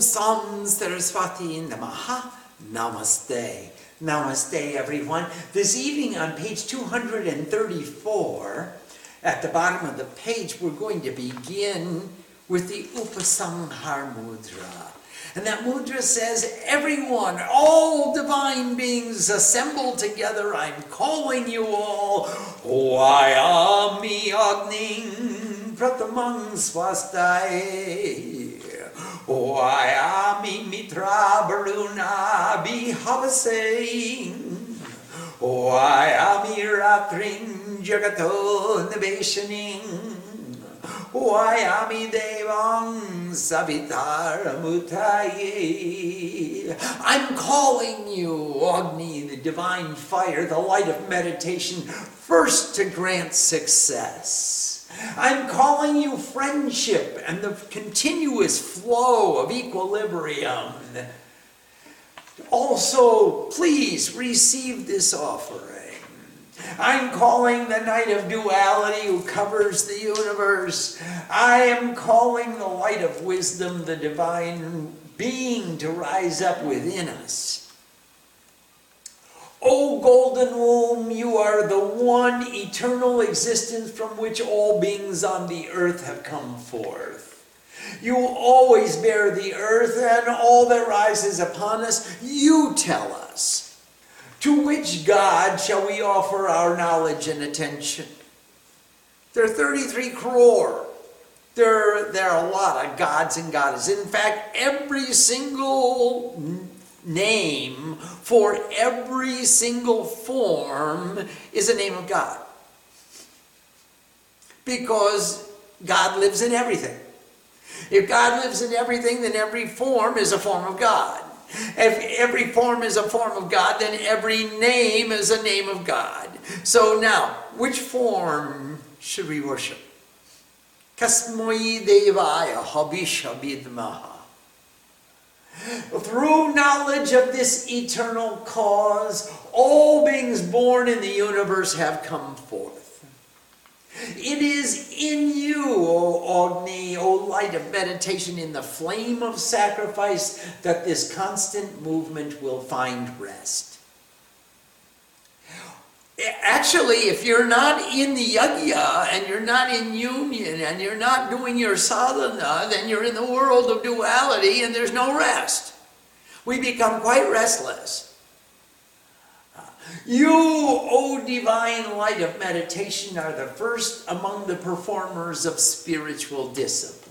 Om Sam Saraswati Namaha Namaste. Namaste, everyone. This evening on page 234, at the bottom of the page, we're going to begin with the Upasanghar Mudra. And that mudra says, Everyone, all divine beings assembled together, I'm calling you all. Vayami Agning Pratamang Swastai. Vayami Mitra Baruna Bihavasing. Vayami Ratring Jagato Niveshaning. Vayami Devang Savitar Mutaye. I'm calling you, Agni, the divine fire, the light of meditation, first to grant success. I'm calling you friendship and the continuous flow of equilibrium. Also, please receive this offering. I'm calling the night of duality who covers the universe. I am calling the light of wisdom, the divine being, to rise up within us. O golden womb, you are the one eternal existence from which all beings on the earth have come forth. You always bear the earth and all that rises upon us. You tell us. To which God shall we offer our knowledge and attention? There are 33 crore. There, there are a lot of gods and goddesses. In fact, every single name for every single form is a name of God. Because God lives in everything. If God lives in everything, then every form is a form of God. If every form is a form of God, then every name is a name of God. So now, which form should we worship? Kasmoi Devaya Habishabidmaha. Through knowledge of this eternal cause, all beings born in the universe have come forth. It is in you, O Agni, O light of meditation, in the flame of sacrifice, that this constant movement will find rest. Actually, if you're not in the yajna and you're not in union and you're not doing your sadhana, then you're in the world of duality and there's no rest. We become quite restless. You, O divine light of meditation, are the first among the performers of spiritual discipline.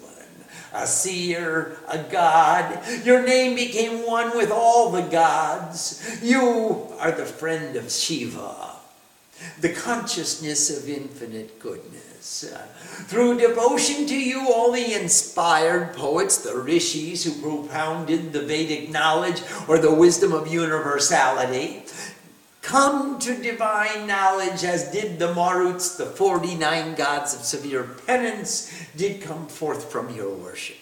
A seer, a god. Your name became one with all the gods. You are the friend of Shiva, the consciousness of infinite goodness. Uh, through devotion to you, all the inspired poets, the rishis who propounded the Vedic knowledge or the wisdom of universality, come to divine knowledge as did the Maruts, the 49 gods of severe penance, did come forth from your worship.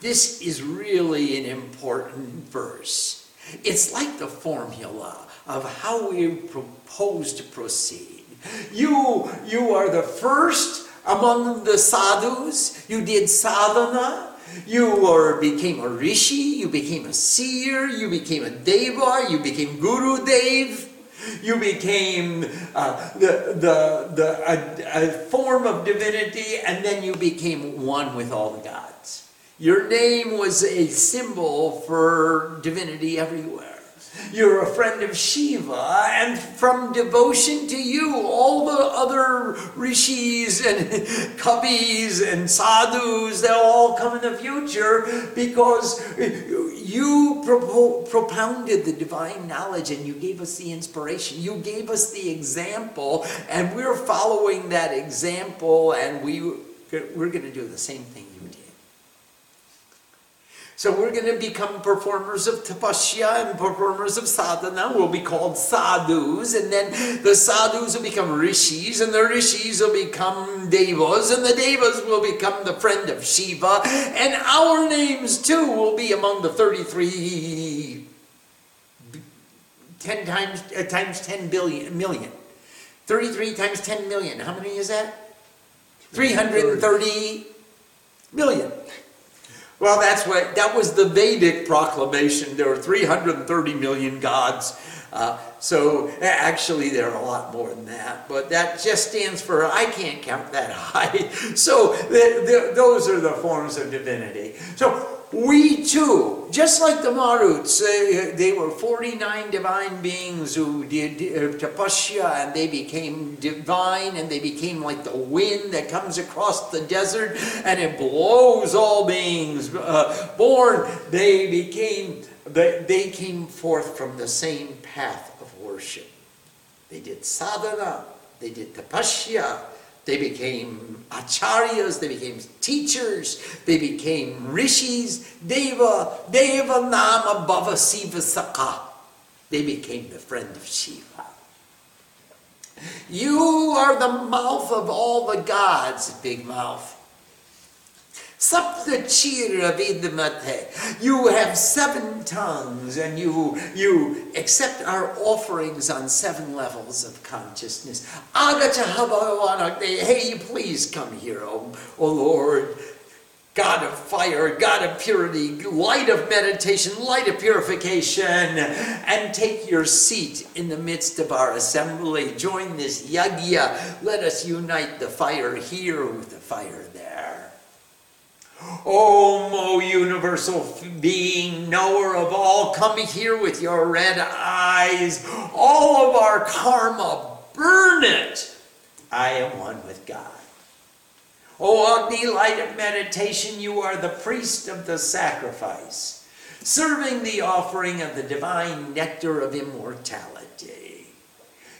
This is really an important verse. It's like the formula of how we propose to proceed. You, you are the first among the sadhus. You did sadhana. You were, became a rishi, you became a seer, you became a deva, you became Guru Dev, you became uh, the, the, the, a, a form of divinity, and then you became one with all the gods. Your name was a symbol for divinity everywhere. You're a friend of Shiva, and from devotion to you, all the other rishis and kavis and sadhus, they'll all come in the future because you propounded the divine knowledge and you gave us the inspiration. You gave us the example, and we're following that example, and we, we're going to do the same thing so we're going to become performers of tapasya and performers of sadhana. We'll be called sadhus, and then the sadhus will become rishis, and the rishis will become devas, and the devas will become the friend of Shiva, and our names too will be among the 33 10 times uh, times 10 billion million. 33 times 10 million. How many is that? 330 million Well, that's what that was the Vedic proclamation. There were 330 million gods. Uh, so actually, there are a lot more than that, but that just stands for I can't count that high. So those are the forms of divinity. So we too, just like the Maruts, uh, they were 49 divine beings who did uh, tapasya and they became divine and they became like the wind that comes across the desert and it blows all beings uh, born. They became, they, they came forth from the same path of worship. They did sadhana, they did tapasya, they became acharyas, they became teachers, they became rishis, deva, deva nama bhava siva saka. They became the friend of Shiva. You are the mouth of all the gods, big mouth. Saptachira Vidmate. You have seven tongues and you, you accept our offerings on seven levels of consciousness. Hey, please come here, O, o Lord. God of fire, God of purity, light of meditation, light of purification, and take your seat in the midst of our assembly. Join this yagya. Let us unite the fire here with the fire O universal being, knower of all, come here with your red eyes. All of our karma, burn it. I am one with God. O Agni, light of meditation, you are the priest of the sacrifice, serving the offering of the divine nectar of immortality.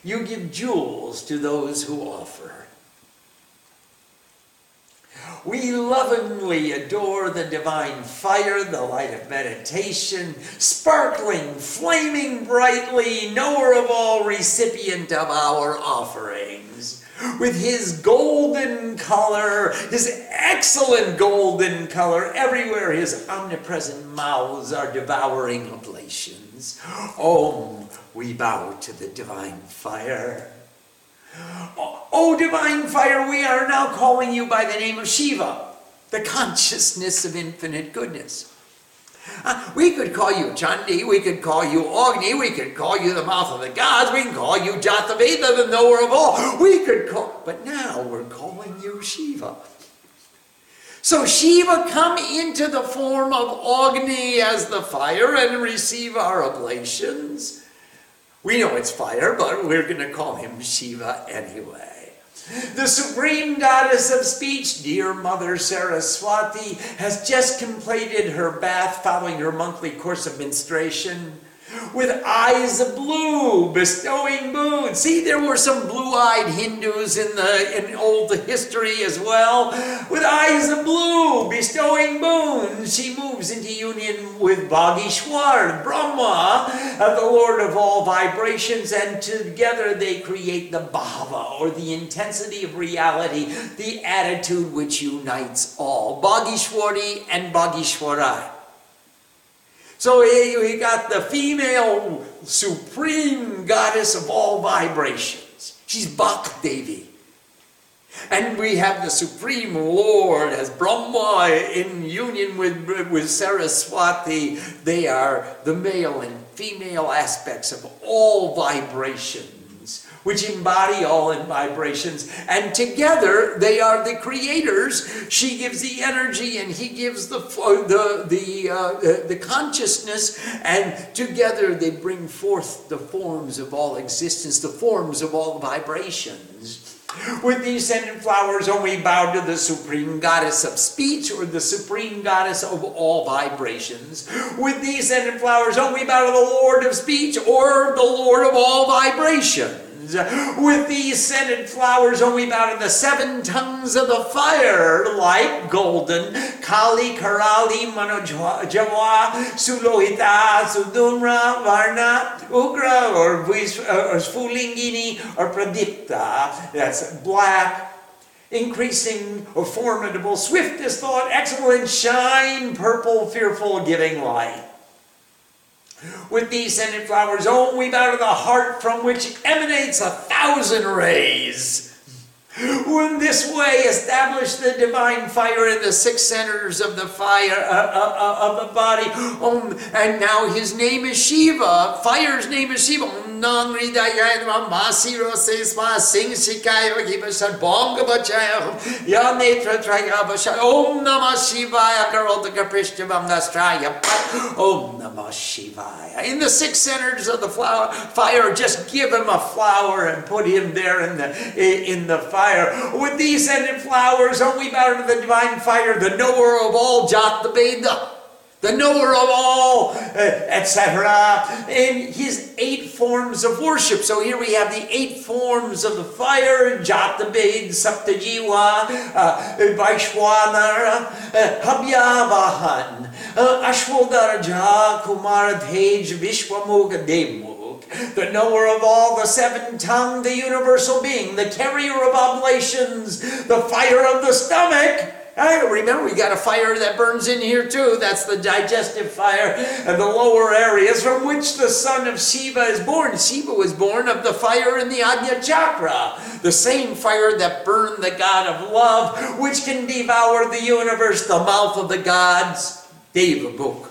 You give jewels to those who offer. We lovingly adore the divine fire, the light of meditation, sparkling, flaming brightly, knower of all, recipient of our offerings. With his golden color, his excellent golden color, everywhere his omnipresent mouths are devouring oblations. Om, we bow to the divine fire. O divine fire, we are now calling you by the name of Shiva, the consciousness of infinite goodness. Uh, we could call you Chandi, we could call you Agni, we could call you the mouth of the gods, we can call you Jataveda, the knower of all. We could call, but now we're calling you Shiva. So Shiva come into the form of Agni as the fire and receive our oblations. We know it's fire, but we're going to call him Shiva anyway. The supreme goddess of speech, dear Mother Saraswati, has just completed her bath following her monthly course of menstruation with eyes of blue, bestowing boons. See, there were some blue-eyed Hindus in the in old history as well, with eyes of blue, bestowing boons. She moves into union with Bhagishwar, Brahma, uh, the Lord of all vibrations, and together they create the bhava, or the intensity of reality, the attitude which unites all. Bhagishwari and Bhagishwarai. So we got the female supreme goddess of all vibrations. She's Bhak Devi. And we have the Supreme Lord as Brahma in union with, with Saraswati. They are the male and female aspects of all vibrations which embody all in vibrations. And together they are the creators. She gives the energy and he gives the, the, the, uh, the consciousness. And together they bring forth the forms of all existence, the forms of all vibrations. With these scented flowers, only bow to the supreme goddess of speech or the supreme goddess of all vibrations. With these scented flowers, only bow to the Lord of speech or the Lord of all vibrations with these scented flowers only bow to the seven tongues of the fire, like golden, Kali, Karali, Manojava, Sulohita, Sudumra, Varna, Ugra, or, or or Pradipta. That's black, increasing or formidable, swiftest thought, excellent shine, purple, fearful, giving light. With these scented flowers, oh, we bow to the heart from which emanates a thousand rays. in this way establish the divine fire in the six centers of the fire uh, uh, uh, of the body. Um, and now his name is shiva. Fire's name is shiva Om Nam Hridaya Namah Masiro Sesma Sing Shikaya Vakibashan Bonga Bachaya Ya Netra Traya Bashan Om Namah Shivaya Karotaka Prishtavam Nastraya Om Namah Shivaya. In the six centers of the flower, fire just give him a flower and put him there in the in the fire. With these scented flowers are we bow to the divine fire the knower of all Jat the Veda the knower of all, uh, etc. In his eight forms of worship. So here we have the eight forms of the fire, Jatabed, Saptajiva, uh, Vaishwanara, uh, Habhyavahan, uh, Ashwadaraja, Kumaradhej, Vishwamuga Demuk, the knower of all, the seven tongued, the universal being, the carrier of oblations, the fire of the stomach, I remember we got a fire that burns in here too. That's the digestive fire and the lower areas from which the son of Shiva is born. Shiva was born of the fire in the Ajna Chakra, the same fire that burned the god of love, which can devour the universe, the mouth of the gods. Deva book.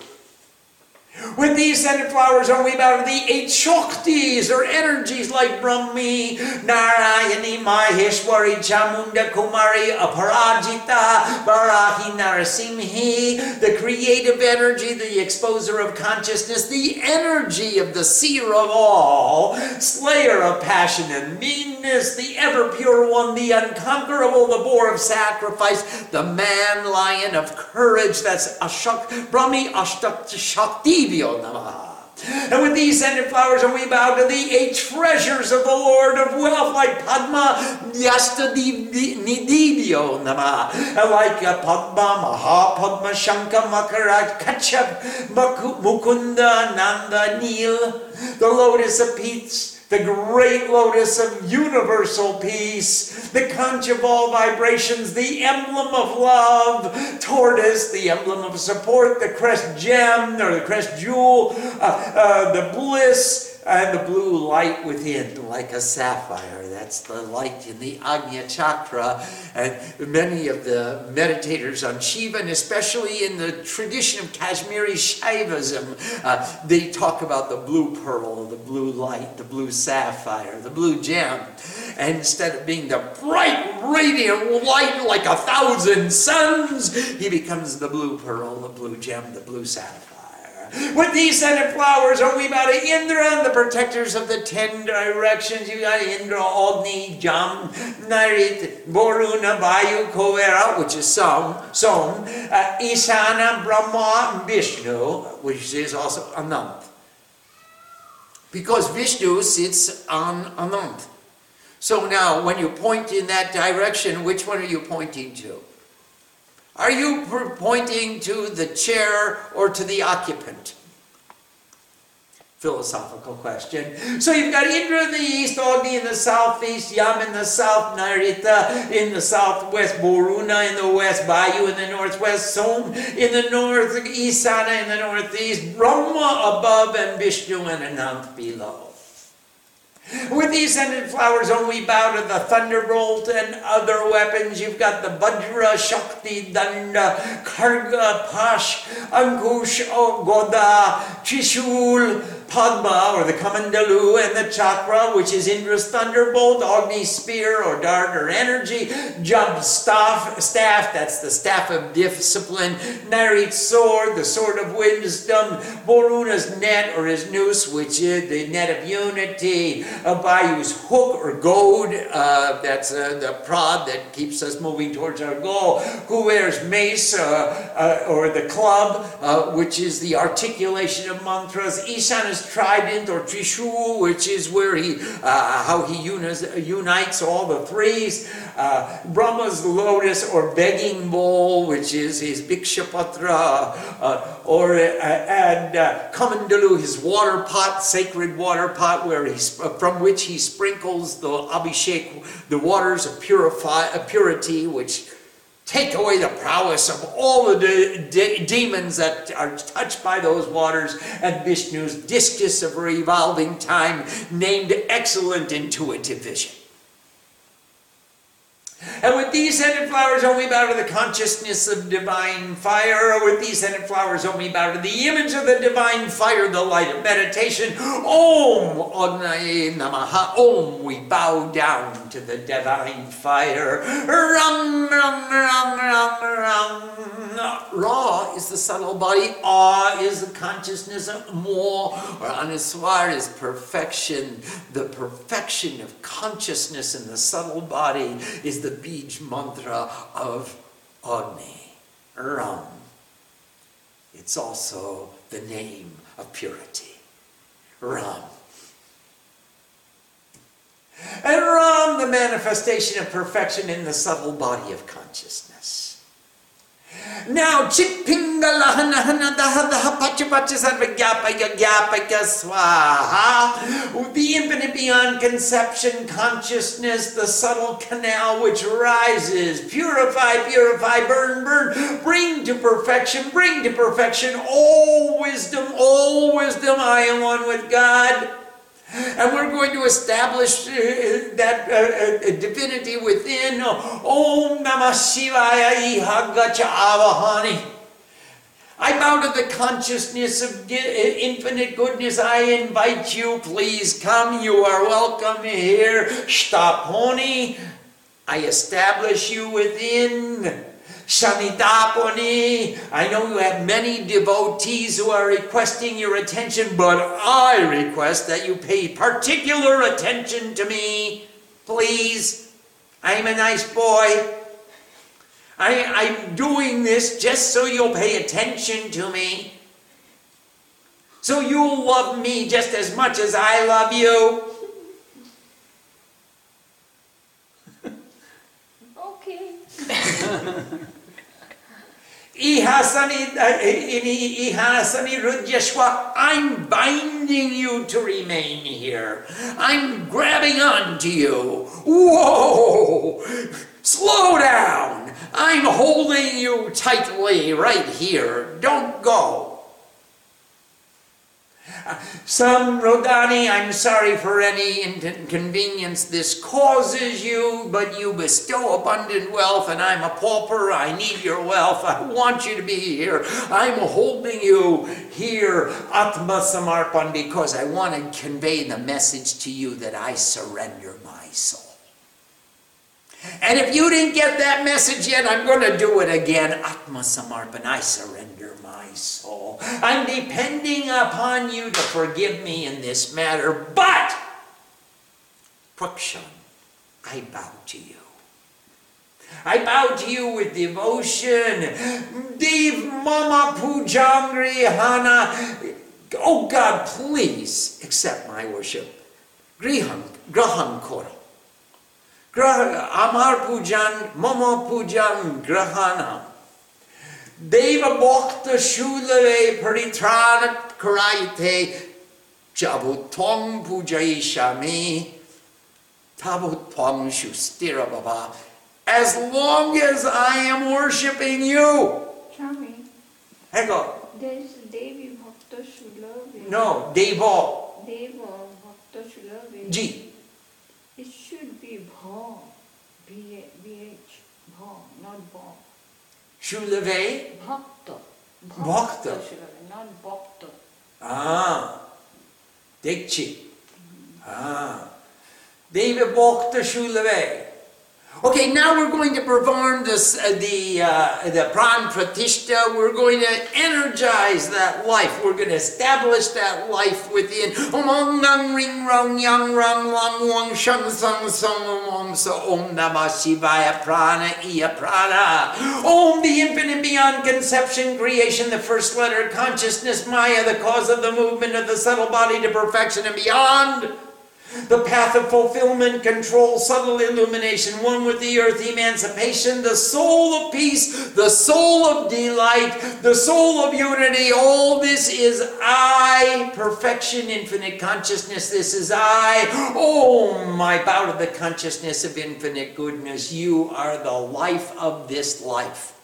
With these scented flowers are we bound the eight Shaktis, or energies like Brahmi, Narayani, Maheshwari, Chamunda, Kumari, Aparajita, Varahi, Narasimhi, the creative energy, the exposer of consciousness, the energy of the seer of all, slayer of passion and meanness, the ever pure one, the unconquerable, the boar of sacrifice, the man lion of courage, that's Ashak, Brahmi Ashtak Shakti and with these scented flowers, and we bow to thee, eight treasures of the Lord of wealth, like Padma Yasta Nidibyo Nama, like uh, Padma Maha Padma Shanka Makara Kachap Mukunda Nanda Nil, the lotus of peace the great lotus of universal peace, the conch of all vibrations, the emblem of love, tortoise, the emblem of support, the crest gem or the crest jewel, uh, uh, the bliss, and the blue light within, like a sapphire. That's the light in the Agnya Chakra. And many of the meditators on Shiva, and especially in the tradition of Kashmiri Shaivism, uh, they talk about the blue pearl, the blue light, the blue sapphire, the blue gem. And instead of being the bright, radiant light like a thousand suns, he becomes the blue pearl, the blue gem, the blue sapphire. With these scented flowers are we about to Indra, the protectors of the ten directions. You got Indra, Agni, Jam, Narit, Varuna, Vayu, Kovera, which is Som, Som, uh, Isana, Brahma, Vishnu, which is also Anant. Because Vishnu sits on Anant. So now, when you point in that direction, which one are you pointing to? Are you pointing to the chair or to the occupant? Philosophical question. So you've got Indra in the east, Agni in the southeast, Yam in the south, Narita in the southwest, Boruna in the west, Vayu in the northwest, Som in the north, Isana in the northeast, Brahma above, and Vishnu and Anant below. With these scented flowers on we bow to the thunderbolt and other weapons. You've got the Vajra, Shakti, Danda, Karga, Pash, Ankush, Goda, Trishul, Padma, or the Kamandalu, and the Chakra, which is Indra's thunderbolt, Agni spear, or dart, or energy, Jab staff, staff, that's the staff of discipline, Narit sword, the sword of wisdom, Varuna's net, or his noose, which is the net of unity, Bayu's hook, or goad, uh, that's uh, the prod that keeps us moving towards our goal, who wears mace, uh, uh or the club, uh, which is the articulation of mantras, Trident or trishul, which is where he, uh, how he unis, unites all the threes. Uh, Brahma's lotus or begging bowl, which is his bhikshapatra, uh, or uh, and uh, Kamandalu, his water pot, sacred water pot, where he from which he sprinkles the abhishek, the waters of purify, purity, which take away the prowess of all the de de demons that are touched by those waters, and Vishnu's discus of revolving time, named excellent intuitive vision. And with these scented flowers, only bow to the consciousness of divine fire. With these scented flowers, only bow to the image of the divine fire, the light of meditation. Om Onaye Namaha. Om, we bow down to the divine fire. Ram, ram, ram, ram, ram. Ra is the subtle body. Ah is the consciousness. of Mo or Anuswar is perfection. The perfection of consciousness in the subtle body is the Bij mantra of Agni, Ram. It's also the name of purity. Ram. And Ram, the manifestation of perfection in the subtle body of consciousness. Now, swaha, the infinite beyond conception consciousness, the subtle canal which rises, purify, purify, burn, burn, bring to perfection, bring to perfection all wisdom, all wisdom. I am one with God. And we're going to establish uh, that uh, uh, divinity within. Om Namah Shivaya Ihagacha Avahani. I bow to the consciousness of infinite goodness. I invite you, please come. You are welcome here. Shtaponi. I establish you within. Shanitaponi. I know you have many devotees who are requesting your attention, but I request that you pay particular attention to me. Please. I'm a nice boy. I, I'm doing this just so you'll pay attention to me. So you'll love me just as much as I love you. Okay. Uh, Rudyashwa, I'm binding you to remain here. I'm grabbing onto you. Whoa! Slow down. I'm holding you tightly right here. Don't go. Some Rodani, I'm sorry for any inconvenience this causes you, but you bestow abundant wealth, and I'm a pauper. I need your wealth. I want you to be here. I'm holding you here, Atma Samarpan, because I want to convey the message to you that I surrender my soul. And if you didn't get that message yet, I'm going to do it again. Atma Samarpan, I surrender my soul. I'm depending upon you to forgive me in this matter, but Prakshan, I bow to you. I bow to you with devotion. Dev Mama Pujangri Hana. Oh God, please accept my worship. Grihan, graham Koro. Amar Pujan, Mama Pujan Grahana. Deva Bhakta Shulave Paritranat Karaite Jabutong Pujaishami Tabutong Shustira Baba. As long as I am worshipping you. Swami, Hang on. there's Devi Bhakta Shulave. No, Deva. Deva Bhakta Shulave. G. It should be Bha. B-H. Bha, not Ba. Shulave. Bhakta. Bhakta. Bhakta not Bhakta. Ah. Dekchi. Ah. Deva Bhakta Shulave. Okay, now we're going to perform this, uh, the, uh, the pran pratishta. We're going to energize that life. We're going to establish that life within. Om Nang Ring Rong Yang Rang Lang Wang Shang Sang Song Om So Om Namah Shivaya Prana Iya Prana. Om the infinite beyond conception, creation, the first letter, consciousness, Maya, the cause of the movement of the subtle body to perfection and beyond. The path of fulfillment, control, subtle illumination, one with the earth, emancipation, the soul of peace, the soul of delight, the soul of unity. All this is I, perfection, infinite consciousness. This is I. Oh, my bow to the consciousness of infinite goodness. You are the life of this life.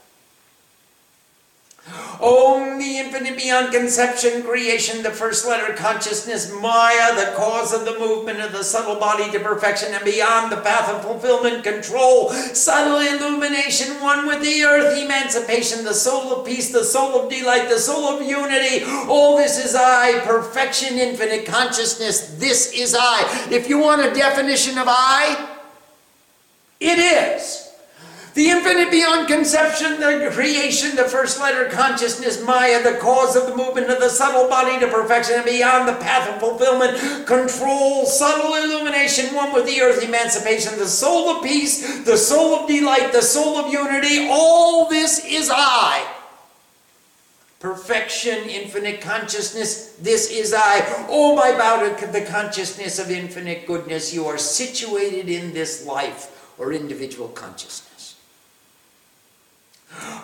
Om, the infinite beyond conception, creation, the first letter, consciousness, Maya, the cause of the movement of the subtle body to perfection and beyond, the path of fulfillment, control, subtle illumination, one with the earth, emancipation, the soul of peace, the soul of delight, the soul of unity. All this is I, perfection, infinite consciousness, this is I. If you want a definition of I, it is. The infinite beyond conception, the creation, the first letter consciousness, Maya, the cause of the movement of the subtle body to perfection and beyond the path of fulfillment, control, subtle illumination, one with the earth, emancipation, the soul of peace, the soul of delight, the soul of unity, all this is I. Perfection, infinite consciousness, this is I. Oh, my bow to the consciousness of infinite goodness. You are situated in this life or individual consciousness.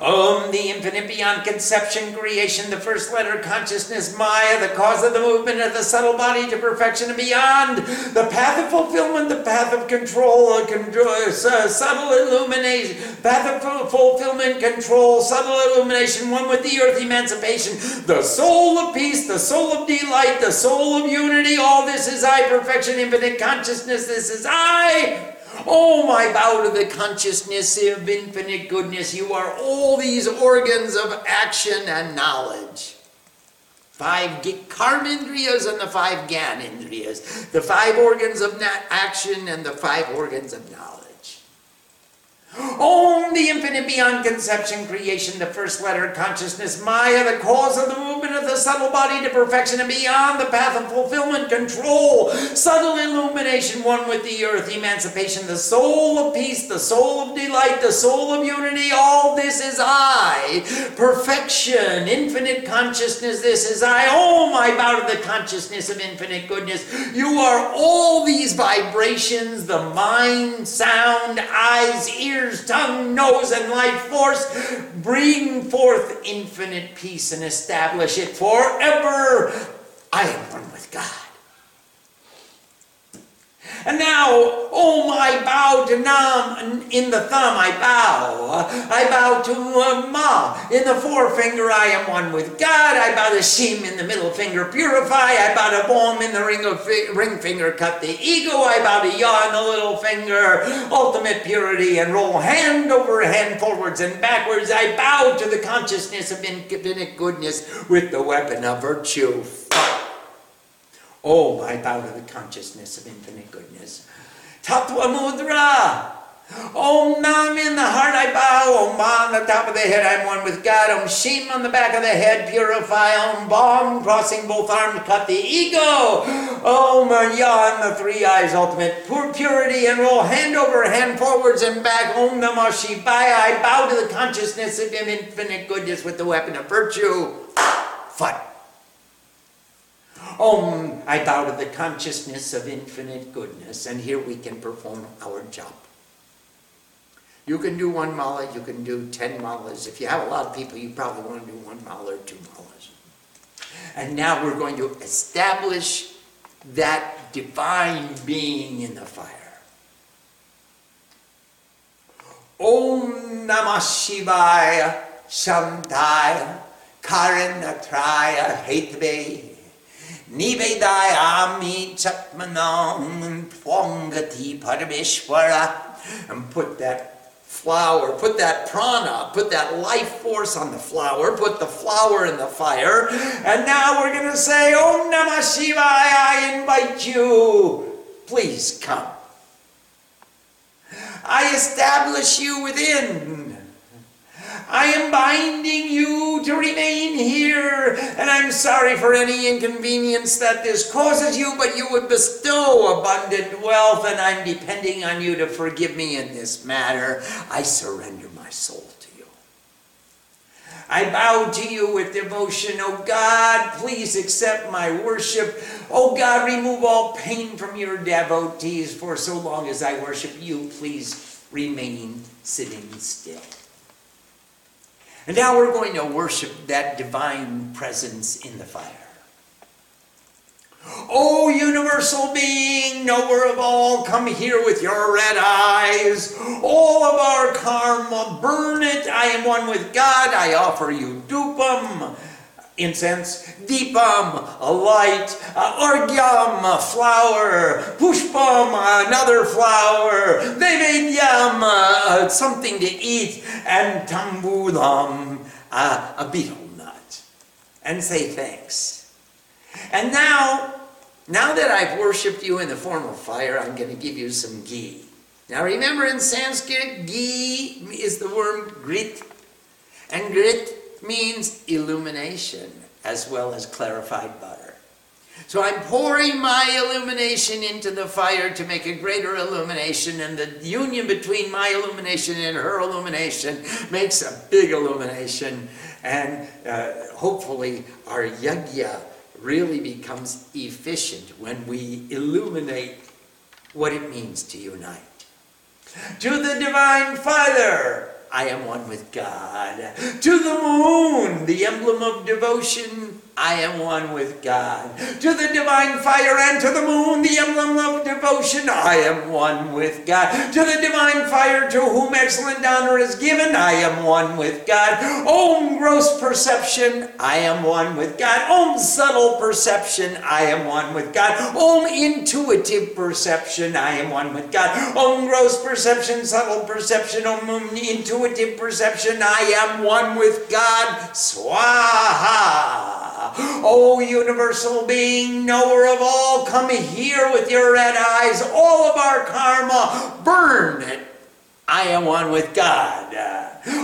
Om, the infinite beyond conception, creation, the first letter, consciousness, Maya, the cause of the movement of the subtle body to perfection and beyond, the path of fulfillment, the path of control, uh, control uh, subtle illumination, path of fulfillment, control, subtle illumination, one with the earth, emancipation, the soul of peace, the soul of delight, the soul of unity, all this is I, perfection, infinite consciousness, this is I. Oh, my bow to the consciousness of infinite goodness. You are all these organs of action and knowledge. Five karmendriyas and the five gyanendriyas. The five organs of action and the five organs of knowledge. Om, the infinite beyond conception, creation, the first letter, consciousness, Maya, the cause of the movement of the subtle body to perfection and beyond, the path of fulfillment, control, subtle illumination, one with the earth, emancipation, the soul of peace, the soul of delight, the soul of unity, all this is I. Perfection, infinite consciousness, this is I. Oh, my bow to the consciousness of infinite goodness. You are all these vibrations, the mind, sound, eyes, ears, ears, tongue, nose, and life force, bring forth infinite peace and establish it forever. I am one with God. And now, oh my bow to Nam, in the thumb I bow. I bow to Ma. In the forefinger I am one with God. I bow to Shem in the middle finger, purify. I bow to Bom in the ring, of ring finger, cut the ego. I bow to Ya in the little finger, ultimate purity. And roll hand over hand, forwards and backwards. I bow to the consciousness of infinite goodness with the weapon of virtue. Oh, I bow to the consciousness of infinite goodness. Tattva Mudra. Oh, Om Nam in the heart I bow. Oh, Om Ma on the top of the head I'm one with God. Oh, Om Shim on the back of the head purify. Om Bom crossing both arms cut the ego. Om Ya on the three eyes ultimate pure purity and roll hand over hand forwards and back. Om Namah Shivaya. I bow to the consciousness of infinite goodness with the weapon of virtue. Fut. Om, I bow to the consciousness of infinite goodness, and here we can perform our job. You can do one mala, you can do ten malas. If you have a lot of people, you probably want to do one mala or two malas. And now we're going to establish that divine being in the fire. Om Namah Shivaya Shantaya Karanatraya Hetve Nivedayami Chatmanam Twangati Parameshwara and put that flower, put that prana, put that life force on the flower, put the flower in the fire, and now we're going to say, Om Namah Shivaya, I invite you, please come. I establish you within. I am binding you to remain here, and I'm sorry for any inconvenience that this causes you, but you would bestow abundant wealth, and I'm depending on you to forgive me in this matter. I surrender my soul to you. I bow to you with devotion. Oh God, please accept my worship. Oh God, remove all pain from your devotees, for so long as I worship you, please remain sitting still. And now we're going to worship that divine presence in the fire. O universal being, knower of all, come here with your red eyes. All of our karma, burn it. I am one with God. I offer you dupam, incense, deepam, a light, uh, a flower, pushpam, another flower, devedyam, uh, something to eat, and tambulam, uh, a betel nut. And say thanks. And now, now that I've worshipped you in the form of fire, I'm going to give you some ghee. Now remember in Sanskrit, ghee is the word grit. And grit means illumination as well as clarified butter. So I'm pouring my illumination into the fire to make a greater illumination, and the union between my illumination and her illumination makes a big illumination. And uh, hopefully, our yajna really becomes efficient when we illuminate what it means to unite. To the Divine Father, I am one with God. To the moon, the emblem of devotion, I am one with God. To the divine fire and to the moon, the emblem of devotion, I am one with God. To the divine fire, to whom excellent honor is given, I am one with God. Om gross perception, I am one with God. Om subtle perception, I am one with God. Om intuitive perception, I am one with God. Om gross perception, subtle perception, Om intuitive perception, I am one with God. Swaha. O universal being, knower of all, come here with your red eyes. All of our karma, burn it. I am one with God.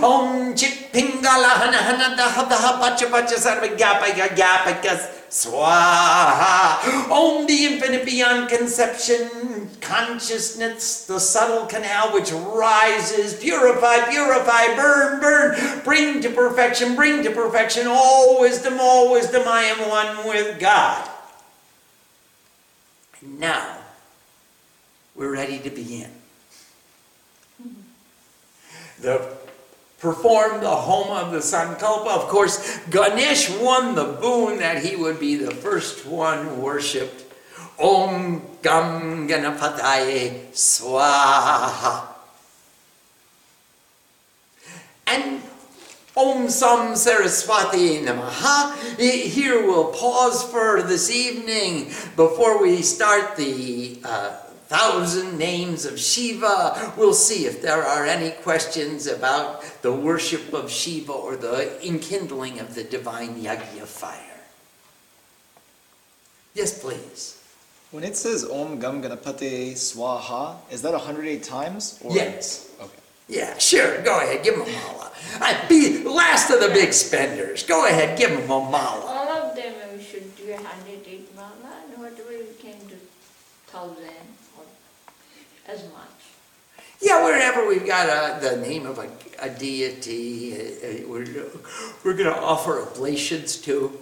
Om chit hana hana daha daha pacha pacha sarva gyapaka gyapaka swaha. Om the infinite beyond conception, consciousness, the subtle canal which rises, purify, purify, burn, burn, bring to perfection, bring to perfection all wisdom, all wisdom. I am one with God. And now we're ready to begin. The perform the Homa of the Sankalpa. Of course, Ganesh won the boon that he would be the first one worshipped. Om Gam Ganapataye Swaha. And Om Sam Saraswati Namaha. Here we'll pause for this evening before we start the uh, thousand names of Shiva. We'll see if there are any questions about the worship of Shiva or the enkindling of the divine Yajna fire. Yes, please. When it says Om Gam Ganapate Swaha, is that 108 times? Or? Yes. Okay. Yeah, sure. Go ahead. Give him a mala. I be last of the big spenders. Go ahead. Give him a mala. All of them we should do a hundred eight mala, and whatever we can do, thousand or as much. Yeah, wherever we've got a, the name of a, a deity, uh, uh, we're, we're going to offer oblations to.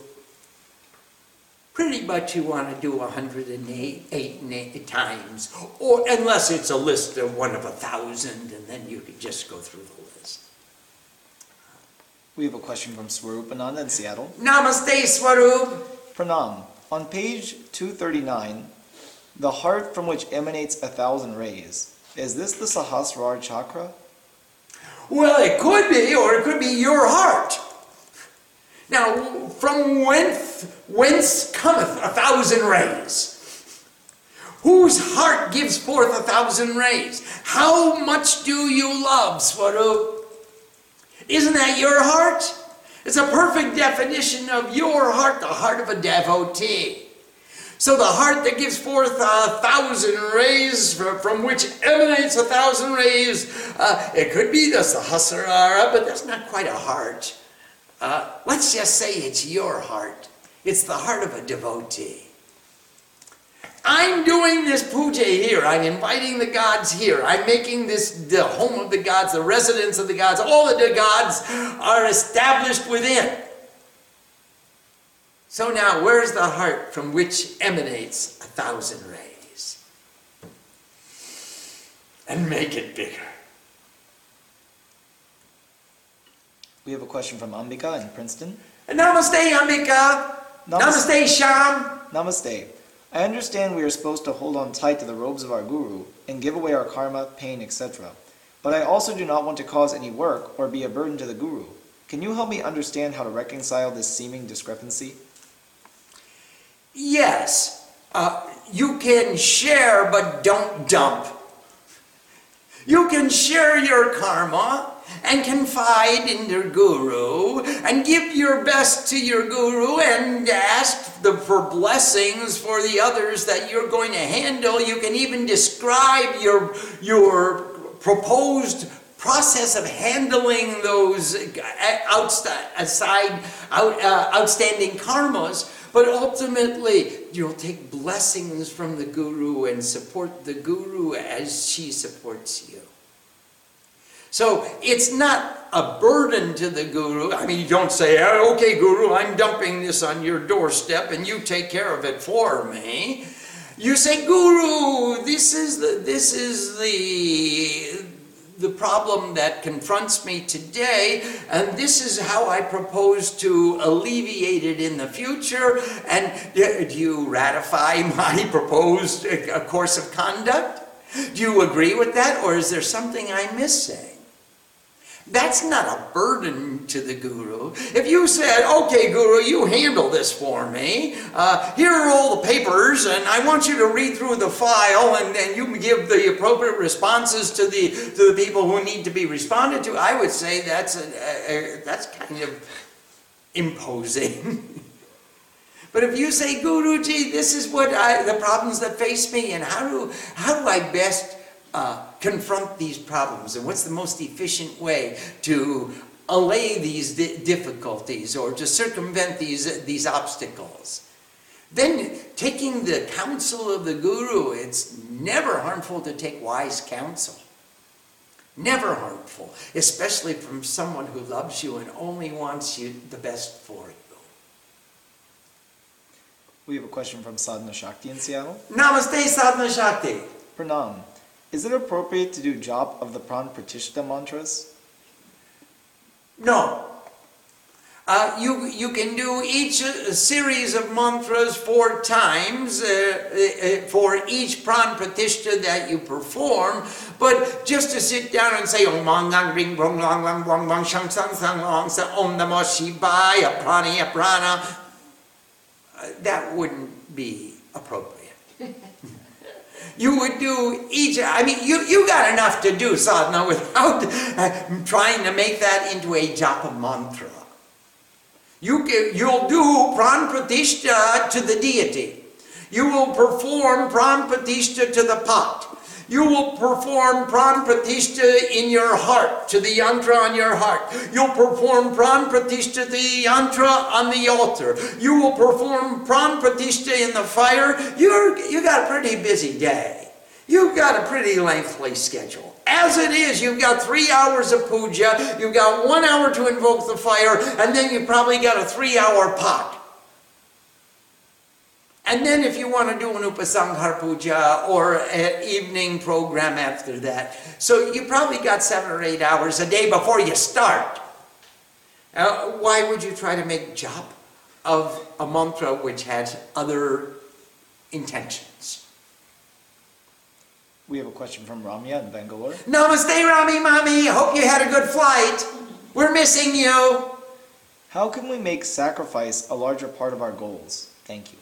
Pretty much you want to do 108 eight times, or unless it's a list of one of a thousand, and then you could just go through the list. We have a question from Swarupananda in Seattle. Namaste, Swarup. Pranam. On page 239, the heart from which emanates a thousand rays. Is this the Sahasrara chakra? Well, it could be, or it could be your heart. Now, from whence, whence cometh a thousand rays? Whose heart gives forth a thousand rays? How much do you love, Swarup? Isn't that your heart? It's a perfect definition of your heart, the heart of a devotee. So the heart that gives forth a thousand rays, from which emanates a thousand rays, uh, it could be the Sahasrara, but that's not quite a heart. Uh, let's just say it's your heart. It's the heart of a devotee. I'm doing this puja here. I'm inviting the gods here. I'm making this the home of the gods, the residence of the gods. All the gods are established within. So now, where's the heart from which emanates a thousand rays? And make it bigger. We have a question from Ambika in Princeton. Namaste, Ambika. Namaste. Namaste, Sham. Namaste. I understand we are supposed to hold on tight to the robes of our guru and give away our karma, pain, etc. But I also do not want to cause any work or be a burden to the guru. Can you help me understand how to reconcile this seeming discrepancy? Yes, uh, you can share, but don't dump. You can share your karma and confide in your guru and give your best to your guru and ask the, for blessings for the others that you're going to handle. You can even describe your, your proposed process of handling those aside, out, uh, outstanding karmas. But ultimately, you'll take blessings from the guru and support the guru as she supports you. So it's not a burden to the guru. I mean, you don't say, "Oh, okay, guru, I'm dumping this on your doorstep and you take care of it for me. You say, Guru, this is the, this is the, the problem that confronts me today, and this is how I propose to alleviate it in the future. And do you ratify my proposed uh, course of conduct? Do you agree with that, or is there something I'm missing? That's not a burden to the guru. If you said, okay, guru, you handle this for me, uh, here are all the papers, and I want you to read through the file, and then you give the appropriate responses to the, to the people who need to be responded to, I would say that's, a, a, a, that's kind of imposing. But if you say, Guruji, this is what I, the problems that face me, and how do, how do I best uh, confront these problems and what's the most efficient way to allay these di- difficulties or to circumvent these, these obstacles. Then, taking the counsel of the guru, it's never harmful to take wise counsel. Never harmful, especially from someone who loves you and only wants you the best for you. We have a question from Sadhana Shakti in Seattle. Namaste, Sadhana Shakti. Pranam. Is it appropriate to do jop of the pran pratishta mantras? No. Uh, you, you can do each uh, series of mantras four times uh, uh, uh for each pran pratishtha that you perform, but just to sit down and say Om Mang Lang Ring Brong Lang Lang Wang Wang Shang Sang Sang Long Sa Om Namo Shivaya Prani Prana, uh, that wouldn't be appropriate. You would do each, I mean, you, you got enough to do sadhana without uh, trying to make that into a japa mantra. You can, you'll do pran pratishta to the deity. You will perform pran pratishta to the pot. You will perform pran pratishta in your heart, to the yantra on your heart. You'll perform pran pratishta to the yantra on the altar. You will perform pran pratishta in the fire. You're, you got a pretty busy day. You've got a pretty lengthy schedule. As it is, you've got three hours of puja, you've got one hour to invoke the fire, and then you probably got a three hour pot. And then if you want to do an Upasanghar Puja or an evening program after that. So you probably got seven or eight hours a day before you start. Uh, why would you try to make jap of a mantra which has other intentions? We have a question from Ramya in Bangalore. Namaste, Rami Mami. Hope you had a good flight. We're missing you. How can we make sacrifice a larger part of our goals? Thank you.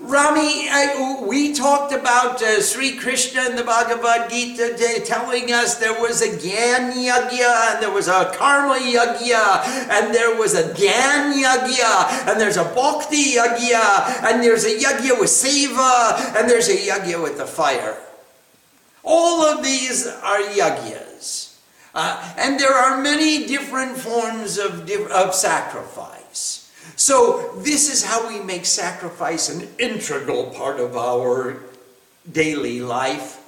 Rami, I, we talked about uh, Sri Krishna in the Bhagavad Gita day, telling us there was a Gyan Yagya, and there was a Karma Yagya, and there was a Gyan Yagya, and there's a Bhakti Yagya, and there's a Yagya with Seva, and there's a Yagya with the fire. All of these are Yagyas. Uh, and there are many different forms of, of sacrifice. So, this is how we make sacrifice an integral part of our daily life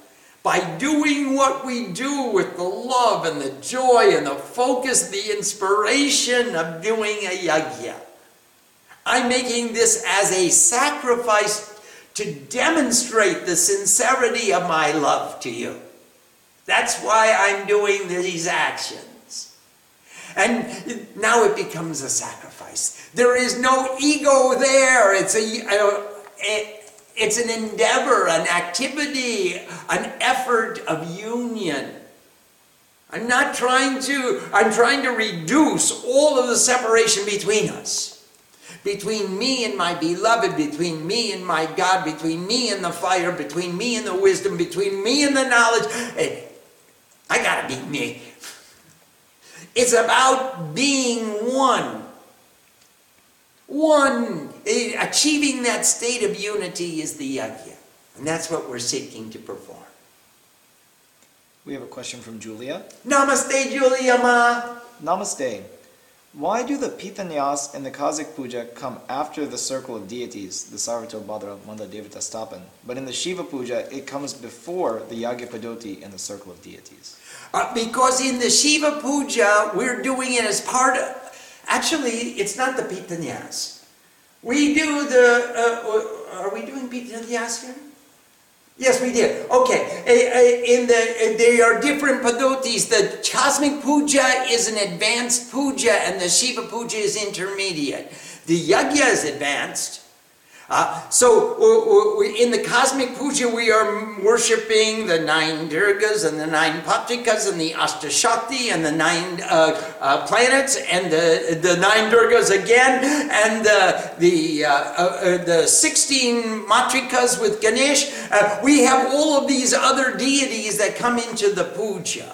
by doing what we do with the love and the joy and the focus, the inspiration of doing a yajna. I'm making this as a sacrifice to demonstrate the sincerity of my love to you. That's why I'm doing these actions. And now it becomes a sacrifice. There is no ego there. It's a, It's an endeavor, an activity, an effort of union. I'm not trying to, I'm trying to reduce all of the separation between us. Between me and my beloved, between me and my God, between me and the fire, between me and the wisdom, between me and the knowledge. I gotta be me. It's about being one. One. Eh, achieving that state of unity is the yajna. And that's what we're seeking to perform. We have a question from Julia. Namaste, Julia Ma. Namaste. Why do the Pitanyas and the Cosmic Puja come after the circle of deities, the Sarvato Bhadra Manda Devata Stapan, but in the Shiva Puja it comes before the Yagya Padoti and the circle of deities? Uh, because in the Shiva Puja we're doing it as part of. Actually, it's not the Pitanyas. We do the. Uh, uh are we doing Pitanyas here? Yes, we did. Okay. In the there are different padotis. The Cosmic puja is an advanced puja, and the Shiva puja is intermediate. The yajna is advanced. Uh, so in the cosmic puja, we are worshiping the nine Durgas and the nine Patrikas and the Ashtashakti and the nine uh, uh, planets and the, the nine Durgas again and the, uh, uh, the 16 Matrikas with Ganesh. Uh, we have all of these other deities that come into the puja.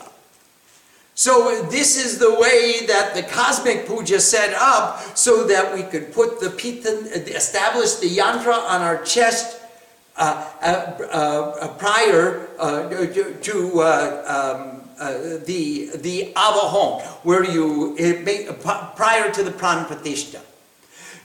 So this is the way that the cosmic puja set up so that we could put the pita, establish the yantra on our chest uh, uh, uh, prior uh, to uh, um, uh, the the avahon, where you prior to the pran pratishtha.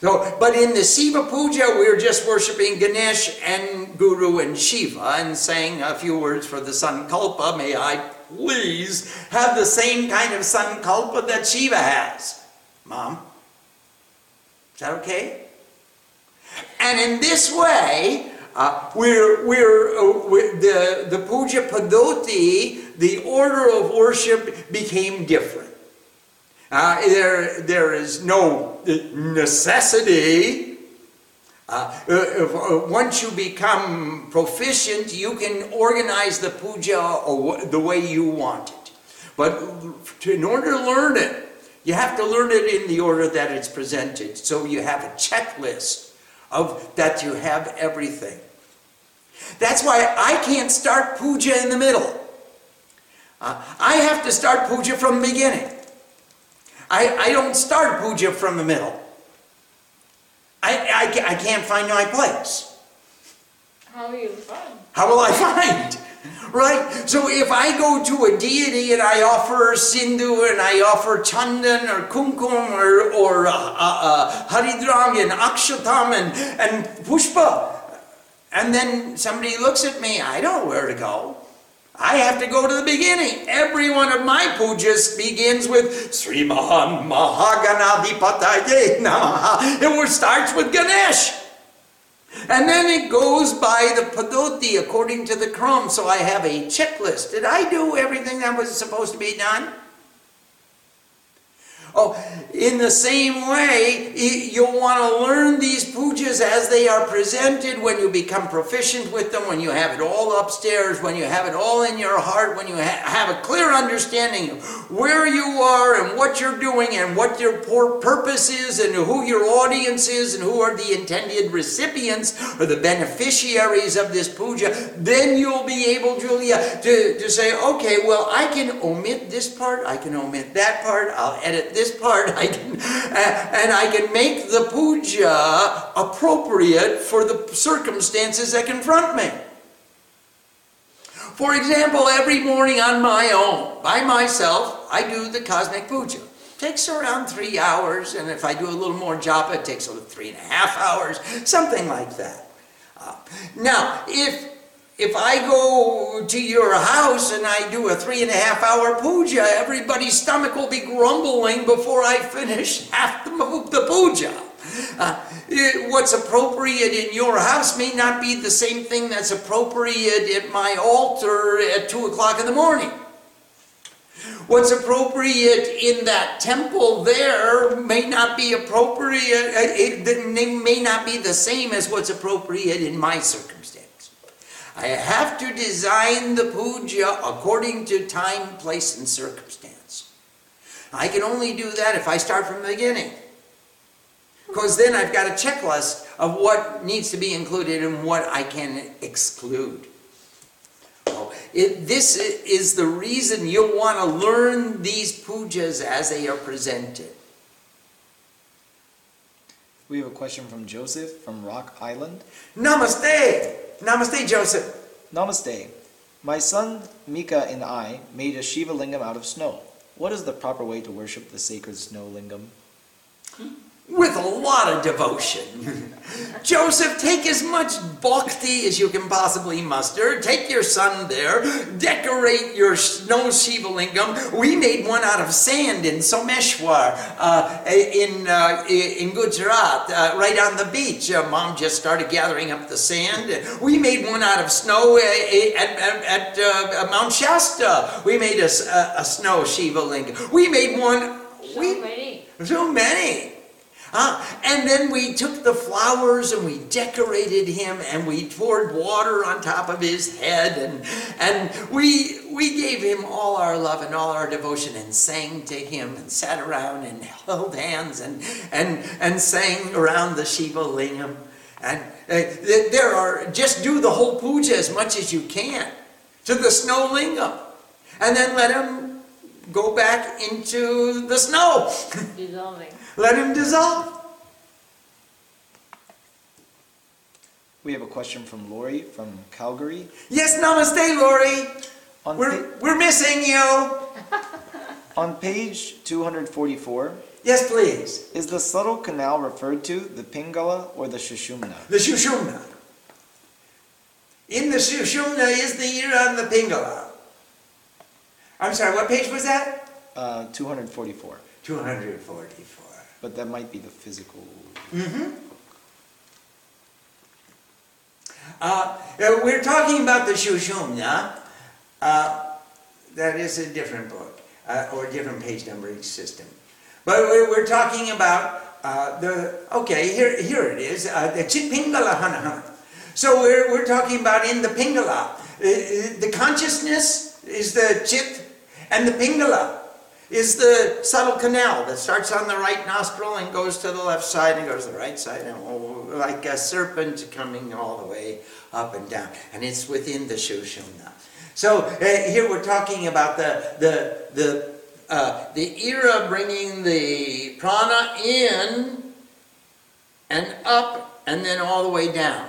So, but in the Siva Puja, we're just worshiping Ganesh and Guru and Shiva and saying a few words for the Sankalpa. May I please have the same kind of sankalpa that Shiva has. Mom, is that okay? And in this way, uh, we're, we're, uh, we're, the, the puja padoti, the order of worship became different. Uh, there, there is no necessity uh, uh, uh, once you become proficient, you can organize the puja the way you want it. But in order to learn it, you have to learn it in the order that it's presented. So you have a checklist of that you have everything. That's why I can't start puja in the middle. Uh, I have to start puja from the beginning. I, I don't start puja from the middle. I, I, I can't find my place. How will you find? How will I find? Right? So if I go to a deity and I offer Sindhu and I offer Chandan or Kumkum or, or uh, uh, uh, Haridrang and Akshatam and, and Pushpa, and then somebody looks at me, I don't know where to go. I have to go to the beginning. Every one of my pujas begins with Sri Maha Mahaganadhipataye Namaha. It starts with Ganesh. And then it goes by the padoti according to the Kram. So I have a checklist. Did I do everything that was supposed to be done? Oh, in the same way, you'll want to learn these pujas as they are presented when you become proficient with them, when you have it all upstairs, when you have it all in your heart, when you ha- have a clear understanding of where you are and what you're doing and what your purpose is and who your audience is and who are the intended recipients or the beneficiaries of this puja, then you'll be able, Julia, to, to say, okay, well, I can omit this part, I can omit that part, I'll edit this this part, I can, and I can make the puja appropriate for the circumstances that confront me. For example, every morning on my own, by myself, I do the cosmic puja. Takes around three hours, and if I do a little more japa, it takes three and a half hours, something like that. Uh, now, if if I go to your house and I do a three and a half hour puja, everybody's stomach will be grumbling before I finish half the, the puja. Uh, what's appropriate in your house may not be the same thing that's appropriate at my altar at 2 o'clock in the morning. What's appropriate in that temple there may not be appropriate, uh, it, it may not be the same as what's appropriate in my circumstance. I have to design the puja according to time, place, and circumstance. I can only do that if I start from the beginning. Because then I've got a checklist of what needs to be included and what I can exclude. Oh, It, this is the reason you'll want to learn these pujas as they are presented. We have a question from Joseph from Rock Island. Namaste! Namaste, Joseph. Namaste. My son Mika and I made a Shiva lingam out of snow. What is the proper way to worship the sacred snow lingam? Hmm? With a lot of devotion. Joseph, take as much bhakti as you can possibly muster. Take your son there. Decorate your snow Shiva lingam. We made one out of sand in Someshwar, uh, in, uh, in Gujarat, uh, right on the beach. Uh, Mom just started gathering up the sand. We made one out of snow uh, at, at, at uh, Mount Shasta. We made a a snow Shiva lingam. We made one. So we, many. so many. Uh, and then we took the flowers and we decorated him and we poured water on top of his head and, and we, we gave him all our love and all our devotion and sang to him and sat around and held hands and, and, and sang around the Shiva Lingam. And uh, there are, just do the whole puja as much as you can to the snow lingam. And then let him go back into the snow. dissolving. Let him dissolve. We have a question from Lori from Calgary. Yes, namaste, Lori. On, We're, pa- we're missing you. on page 244, Yes, please. is the subtle canal referred to the Pingala or the Shushumna? The Shushumna. In the Shushumna is the Ira and the Pingala. I'm sorry, what page was that? Uh, 244, 244. But that might be the physical. Uh, uh, we're talking about the Shushumna. Uh, that is a different book, uh, or a different page numbering system. But we're, we're talking about uh, the, okay, here, here it is, uh, the Chit Pingala Hanahana. So we're, we're talking about in the Pingala. The consciousness is the Chit, and the Pingala is the subtle canal that starts on the right nostril and goes to the left side and goes to the right side, and like a serpent coming all the way up and down. And it's within the Shushumna. So uh, here we're talking about the the the uh, the Ira bringing the prana in and up and then all the way down,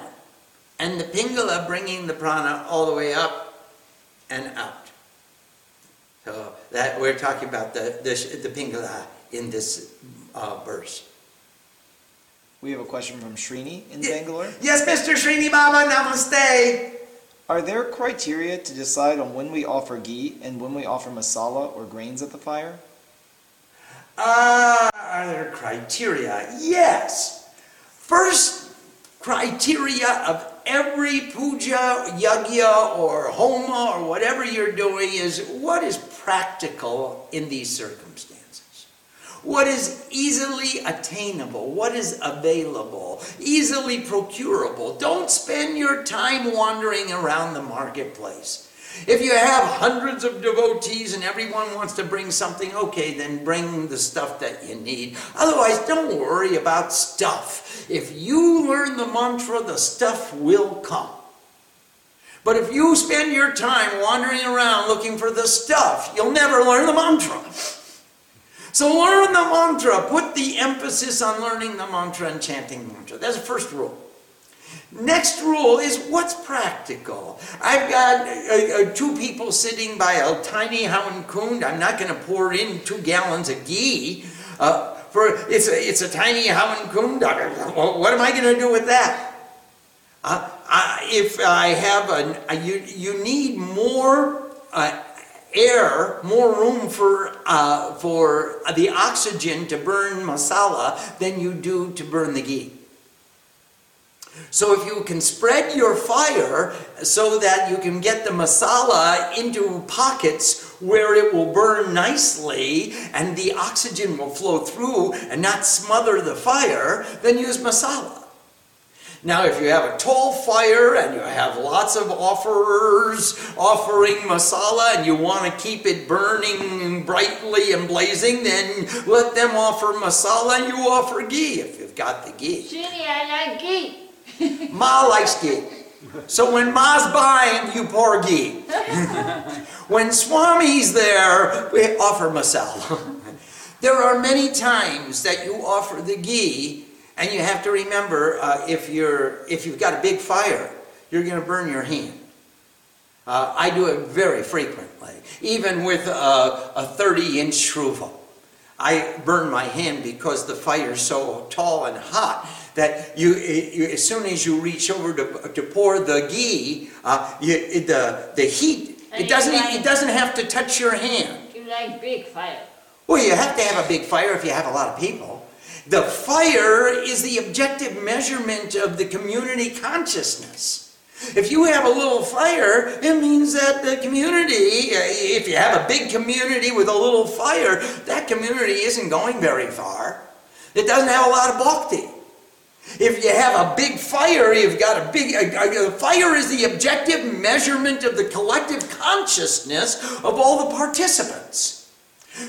and the pingala bringing the prana all the way up and out. So that we're talking about the the, the pingala in this uh, verse. We have a question from Srini in. Bangalore. Yes, Mr. Srini Baba, namaste. Are there criteria to decide on when we offer ghee and when we offer masala or grains at the fire? Uh, are there criteria? Yes. First criteria of every puja, yagya, or homa, or whatever you're doing is what is practical in these circumstances? What is easily attainable? What is available? Easily procurable? Don't spend your time wandering around the marketplace. If you have hundreds of devotees and everyone wants to bring something, okay, then bring the stuff that you need. Otherwise, don't worry about stuff. If you learn the mantra, the stuff will come. But if you spend your time wandering around looking for the stuff, you'll never learn the mantra. So learn the mantra. Put the emphasis on learning the mantra and chanting the mantra. That's the first rule. Next rule is what's practical. I've got uh, uh, two people sitting by a tiny Hawan Kund. I'm not going to pour in two gallons of ghee. Uh, for it's a, it's a tiny Kund. What am I going to do with that? Uh, I, if I have a, a you, you need more uh, air, more room for uh, for the oxygen to burn masala than you do to burn the ghee. So if you can spread your fire so that you can get the masala into pockets where it will burn nicely and the oxygen will flow through and not smother the fire, then use masala. Now, if you have a tall fire and you have lots of offerers offering masala and you want to keep it burning brightly and blazing, then let them offer masala and you offer ghee if you've got the ghee. Srini, I like ghee. Ma likes ghee. So when Ma's buying, you pour ghee. when Swami's there, we offer masala. there are many times that you offer the ghee and you have to remember, uh, if, you're, if you've got a big fire, you're going to burn your hand. Uh, I do it very frequently, even with a, a 30 inch shruva. I burn my hand because the fire's so tall and hot that you, you as soon as you reach over to, to pour the ghee, uh, you, the, the heat, it doesn't, like- it doesn't have to touch your hand. You like big fire. Well, you have to have a big fire if you have a lot of people. The fire is the objective measurement of the community consciousness. If you have a little fire, it means that the community, uh, if you have a big community with a little fire, that community isn't going very far. It doesn't have a lot of bhakti. If you have a big fire, you've got a big. A, a- fire is the objective measurement of the collective consciousness of all the participants.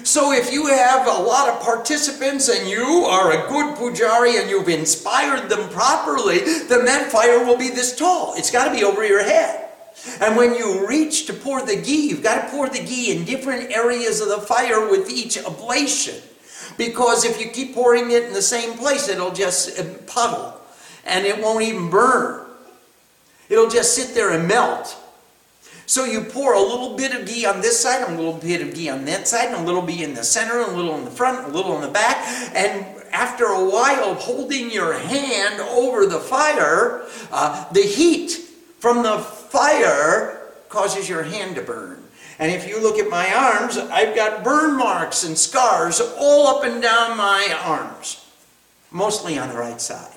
So if you have a lot of participants and you are a good pujari and you've inspired them properly, then that fire will be this tall. It's got to be over your head. And when you reach to pour the ghee, you've got to pour the ghee in different areas of the fire with each oblation. Because if you keep pouring it in the same place, it'll just uh, puddle and it won't even burn. It'll just sit there and melt. So you pour a little bit of ghee on this side, a little bit of ghee on that side, and a little bit in the center, a little in the front, a little in the back. And after a while holding your hand over the fire, uh, the heat from the fire causes your hand to burn. And if you look at my arms, I've got burn marks and scars all up and down my arms, mostly on the right side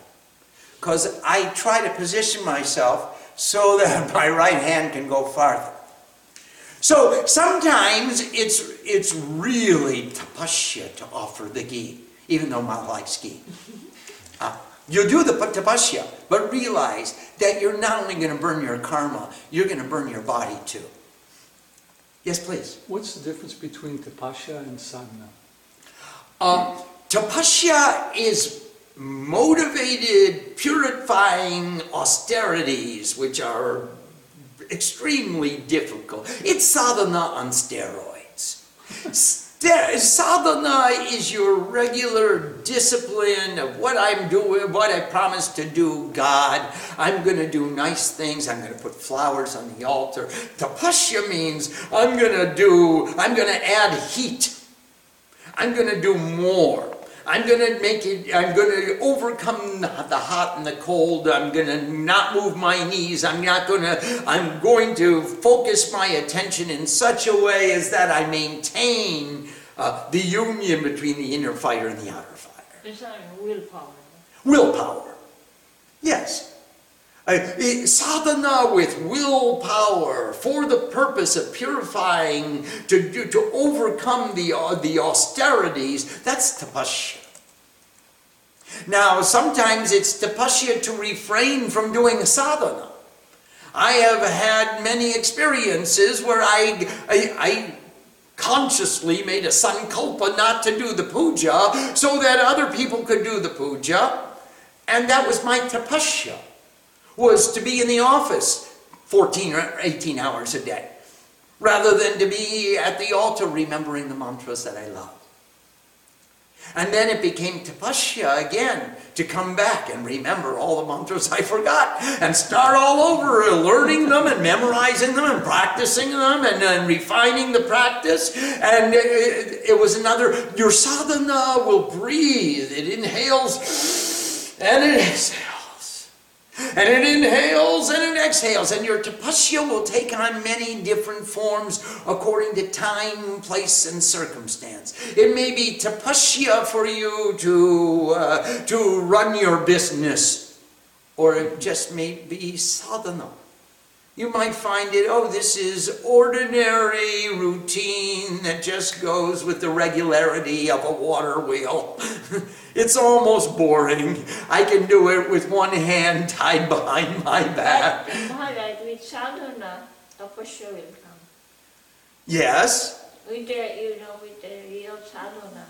because I try to position myself so that my right hand can go farther. So sometimes it's, it's really tapasya to offer the ghee, even though Ma likes ghee. Uh, you do the tapasya, but realize that you're not only going to burn your karma, you're going to burn your body too. Yes, please. What's the difference between tapasya and sadhana? Um, tapasya is motivated, purifying austerities, which are extremely difficult. It's sadhana on steroids. Sadhana is your regular discipline of what I'm doing, what I promised to do, God. I'm going to do nice things. I'm going to put flowers on the altar. Tapasya means I'm going to do, I'm going to add heat. I'm going to do more. I'm going to make it, I'm going to overcome the hot and the cold. I'm going to not move my knees. I'm not going to, I'm going to focus my attention in such a way as that I maintain uh, the union between the inner fire and the outer fire. It's not willpower. Willpower. Yes. Uh, sadhana with willpower for the purpose of purifying, to, do- to overcome the, uh, the austerities, that's tapasya. Now, sometimes it's tapasya to refrain from doing sadhana. I have had many experiences where I, I, I consciously made a sankalpa not to do the puja so that other people could do the puja. And that was my tapasya, was to be in the office 14 or 18 hours a day, rather than to be at the altar remembering the mantras that I love. And then it became tapasya again to come back and remember all the mantras I forgot and start all over, learning them and memorizing them and practicing them and, and refining the practice. And it, it was another, your sadhana will breathe. It inhales and it exhales. And it inhales and it exhales, and your tapasya will take on many different forms according to time, place, and circumstance. It may be tapasya for you to, uh, to run your business, or it just may be sadhana. You might find it, oh, this is ordinary routine that just goes with the regularity of a water wheel. it's almost boring. I can do it with one hand tied behind my back. But Maharaj, with sadhana, tapasya will come. Yes, With the, you know, with the real sadhana.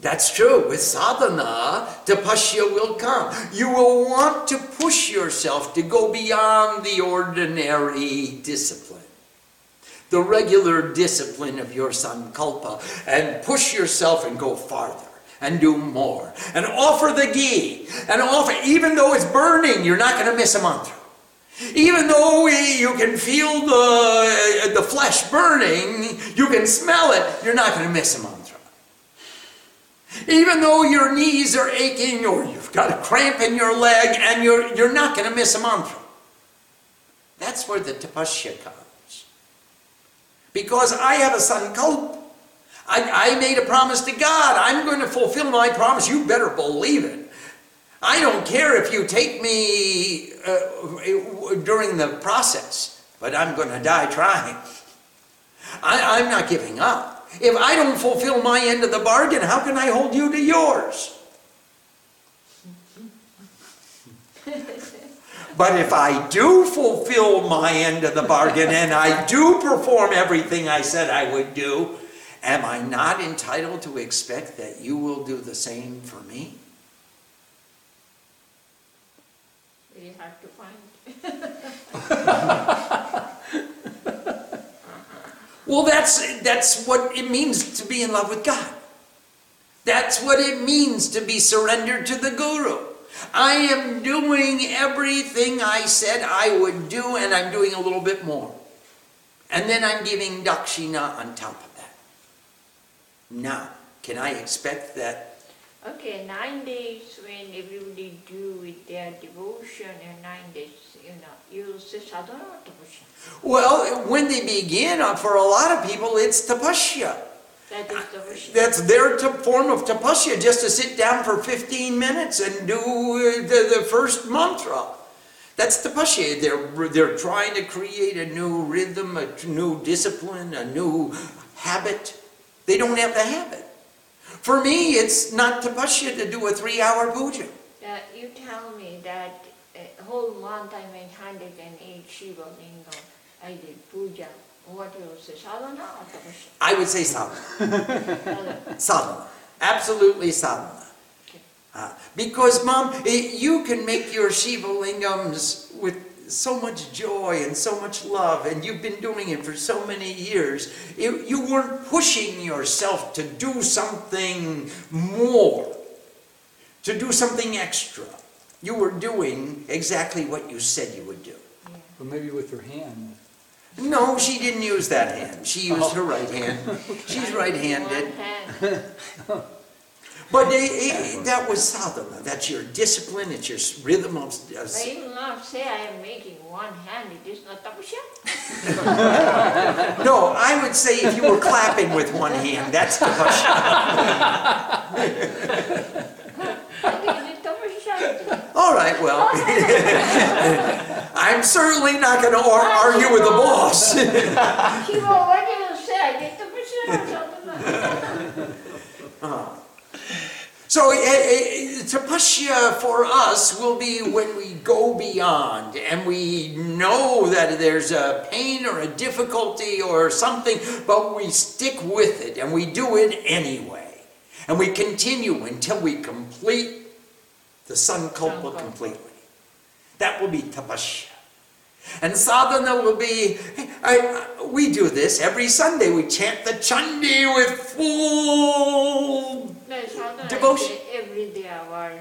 That's true. With sadhana, tapasya will come. You will want to push yourself to go beyond the ordinary discipline, the regular discipline of your sankalpa, and push yourself and go farther and do more and offer the ghee and offer, even though it's burning, you're not going to miss a mantra. Even though you can feel the, the flesh burning, you can smell it, you're not going to miss a mantra. Even though your knees are aching or you've got a cramp in your leg and you're, you're not going to miss a mantra. That's where the tapasya comes. Because I have a sankalpa. I, I made a promise to God. I'm going to fulfill my promise. You better believe it. I don't care if you take me uh, during the process, but I'm going to die trying. I, I'm not giving up. If I don't fulfill my end of the bargain, how can I hold you to yours? But if I do fulfill my end of the bargain and I do perform everything I said I would do, am I not entitled to expect that you will do the same for me? Very hard to find. Well, that's, that's what it means to be in love with God. That's what it means to be surrendered to the Guru. I am doing everything I said I would do, and I'm doing a little bit more. And then I'm giving dakshina on top of that. Now, can I expect that? Okay, nine days when everybody do with their devotion and nine days, you know, you say sadhana or tapasya? Well, when they begin, uh, for a lot of people, it's tapasya. That tapasya. That's their t- form of tapasya, just to sit down for 15 minutes and do uh, the, the first mantra. That's tapasya. They're, they're trying to create a new rhythm, a new discipline, a new habit. They don't have the habit. For me, it's not tapasya to do a three hour puja. Uh, you tell me that a whole month I made hundred and eight Shiva lingam. I did puja. What you say, sadhana or tapasya? I would say sadhana. Sadhana. Absolutely sadhana. Okay. Uh, because, Mom, eh, you can make your Shiva lingams with so much joy and so much love, and you've been doing it for so many years. You, you weren't pushing yourself to do something more, to do something extra. You were doing exactly what you said you would do. Yeah. But maybe with her hand. No, she didn't use that hand. She used her right hand. She's right-handed. One hand. But eh, eh, that was sadhana. That's your discipline. It's your rhythm of. of I will not say I am making one hand, it is not tapasya. no, I would say if you were clapping with one hand, that's tapasya. I think it is tapasya. All right, well, I'm certainly not going to argue with the boss. Shiva, what do you say? I did tapasya or sadhana? So, eh, eh, tapasya for us will be when we go beyond and we know that there's a pain or a difficulty or something, but we stick with it and we do it anyway. And we continue until we complete the sankalpa completely. That will be tapasya. And sadhana will be, I, I- we do this every Sunday. We chant the chandi with full No, Devotion. every day our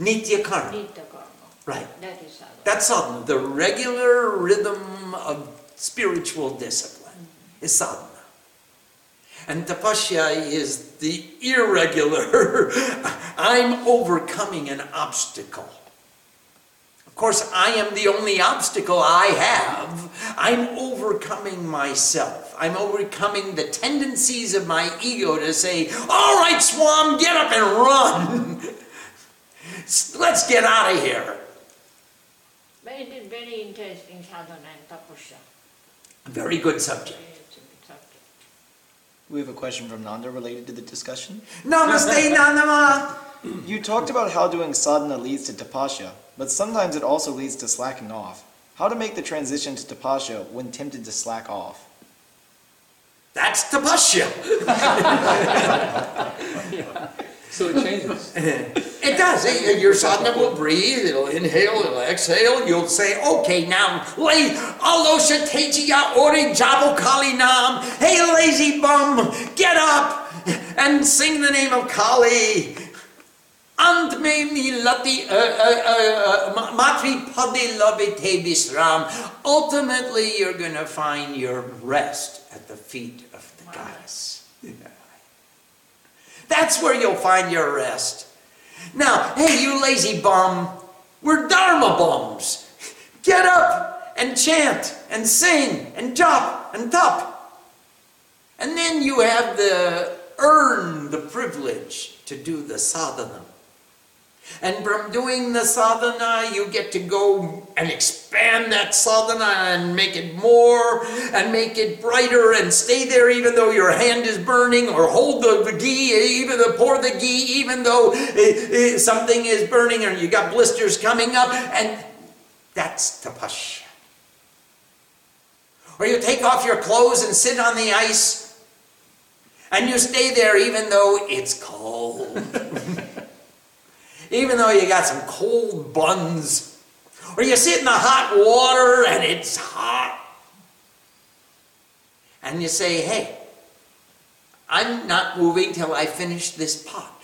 nitya karma. nitya karma. Right. That is sadhana. That's sadhana. The regular rhythm of spiritual discipline mm-hmm. is sadhana. And tapasya is the irregular. I'm overcoming an obstacle. Of course, I am the only obstacle I have. I'm overcoming myself. I'm overcoming the tendencies of my ego to say, All right, Swam, get up and run. Let's get out of here. But it is very interesting sadhana and tapasya. Very good subject. Good subject. We have a question from Nanda related to the discussion. Namaste, Nandama. You talked about how doing sadhana leads to tapasya, but sometimes it also leads to slacking off. How to make the transition to tapasya when tempted to slack off? That's tapasya. So it changes. It does. It- Your sadhana will breathe, it'll inhale, it'll exhale. You'll say, okay, now, lay alosha tejiya ori jabo kali nam. Hey, lazy bum, get up and sing the name of Kali. Ant me milati uh, uh, uh, matri padi labite visram. Ultimately, you're going to find your rest at the feet of the goddess. That's where you'll find your rest. Now, hey, you lazy bum, we're Dharma bums. Get up and chant and sing and jop and tup. And then you have the earn the privilege to do the sadhana. And from doing the sadhana, you get to go and expand that sadhana and make it more and make it brighter and stay there even though your hand is burning or hold the, the ghee, even though pour the ghee, even though eh, eh, something is burning or you got blisters coming up. And that's tapasya. Or you take off your clothes and sit on the ice and you stay there even though it's cold. even though you got some cold buns, or you sit in the hot water and it's hot, and you say, Hey, I'm not moving till I finish this pot.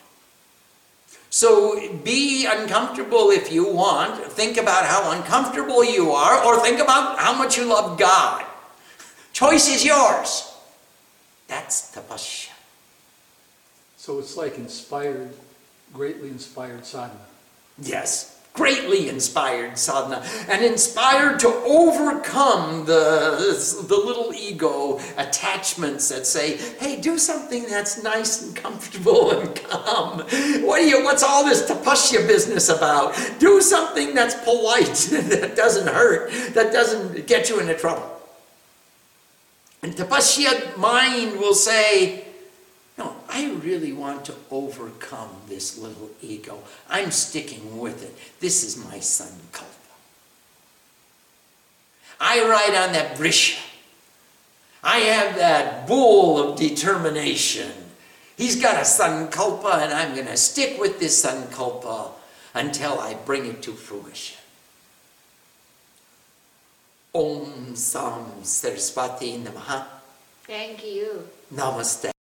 So be uncomfortable if you want. Think about how uncomfortable you are, or think about how much you love God. Choice is yours. That's tapasya. So it's like inspired, greatly inspired sadhana. Yes, greatly inspired sadhana and inspired to overcome the, the little ego attachments that say, hey, do something that's nice and comfortable and calm. What are you, what's all this tapasya business about? Do something that's polite, that doesn't hurt, that doesn't get you into trouble. And tapasya mind will say, I really want to overcome this little ego. I'm sticking with it. This is my sankalpa. I ride on that brisha. I have that bull of determination. He's got a sankalpa, and I'm going to stick with this sankalpa until I bring it to fruition. Om Sam Saraswati Namaha. Thank you. Namaste.